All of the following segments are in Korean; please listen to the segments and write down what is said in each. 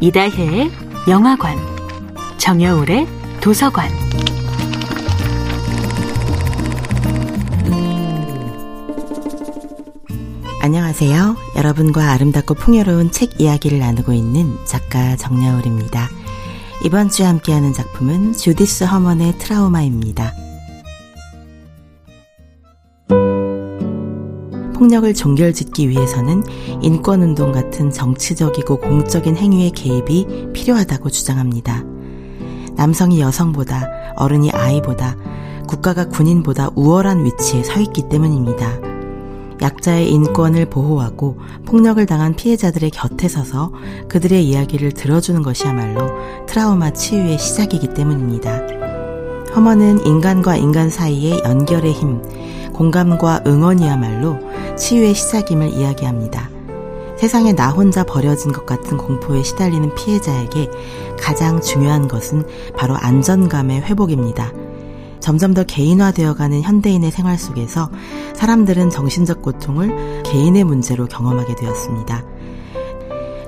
이다혜의 영화관, 정여울의 도서관. 안녕하세요. 여러분과 아름답고 풍요로운 책 이야기를 나누고 있는 작가 정여울입니다. 이번 주에 함께하는 작품은 주디스 허먼의 트라우마입니다. 폭력을 종결짓기 위해서는 인권운동 같은 정치적이고 공적인 행위의 개입이 필요하다고 주장합니다. 남성이 여성보다, 어른이 아이보다, 국가가 군인보다 우월한 위치에 서 있기 때문입니다. 약자의 인권을 보호하고 폭력을 당한 피해자들의 곁에 서서 그들의 이야기를 들어주는 것이야말로 트라우마 치유의 시작이기 때문입니다. 허머는 인간과 인간 사이의 연결의 힘, 공감과 응원이야말로 치유의 시작임을 이야기합니다. 세상에 나 혼자 버려진 것 같은 공포에 시달리는 피해자에게 가장 중요한 것은 바로 안전감의 회복입니다. 점점 더 개인화되어가는 현대인의 생활 속에서 사람들은 정신적 고통을 개인의 문제로 경험하게 되었습니다.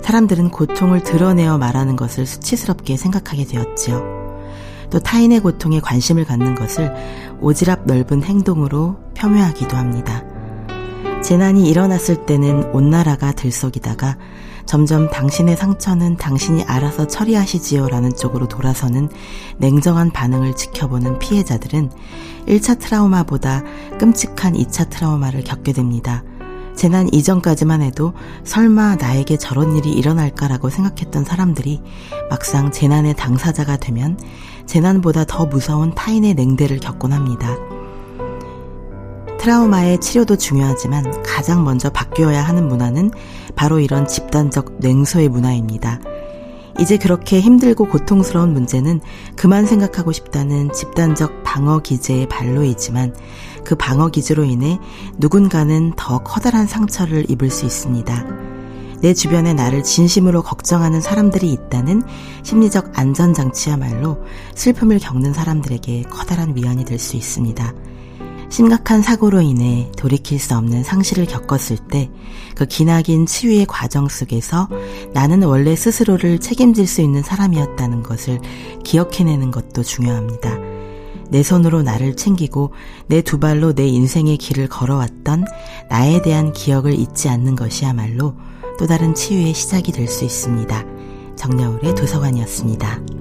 사람들은 고통을 드러내어 말하는 것을 수치스럽게 생각하게 되었지요. 또 타인의 고통에 관심을 갖는 것을 오지랖 넓은 행동으로 폄훼하기도 합니다. 재난이 일어났을 때는 온 나라가 들썩이다가 점점 당신의 상처는 당신이 알아서 처리하시지요 라는 쪽으로 돌아서는 냉정한 반응을 지켜보는 피해자들은 1차 트라우마보다 끔찍한 2차 트라우마를 겪게 됩니다. 재난 이전까지만 해도 설마 나에게 저런 일이 일어날까라고 생각했던 사람들이 막상 재난의 당사자가 되면 재난보다 더 무서운 타인의 냉대를 겪곤 합니다. 트라우마의 치료도 중요하지만 가장 먼저 바뀌어야 하는 문화는 바로 이런 집단적 냉소의 문화입니다. 이제 그렇게 힘들고 고통스러운 문제는 그만 생각하고 싶다는 집단적 방어 기제의 발로이지만 그 방어 기제로 인해 누군가는 더 커다란 상처를 입을 수 있습니다. 내 주변에 나를 진심으로 걱정하는 사람들이 있다는 심리적 안전장치야말로 슬픔을 겪는 사람들에게 커다란 위안이 될 수 있습니다. 심각한 사고로 인해 돌이킬 수 없는 상실을 겪었을 때 그 기나긴 치유의 과정 속에서 나는 원래 스스로를 책임질 수 있는 사람이었다는 것을 기억해내는 것도 중요합니다. 내 손으로 나를 챙기고 내 두 발로 내 인생의 길을 걸어왔던 나에 대한 기억을 잊지 않는 것이야말로 또 다른 치유의 시작이 될 수 있습니다. 정여울의 도서관이었습니다.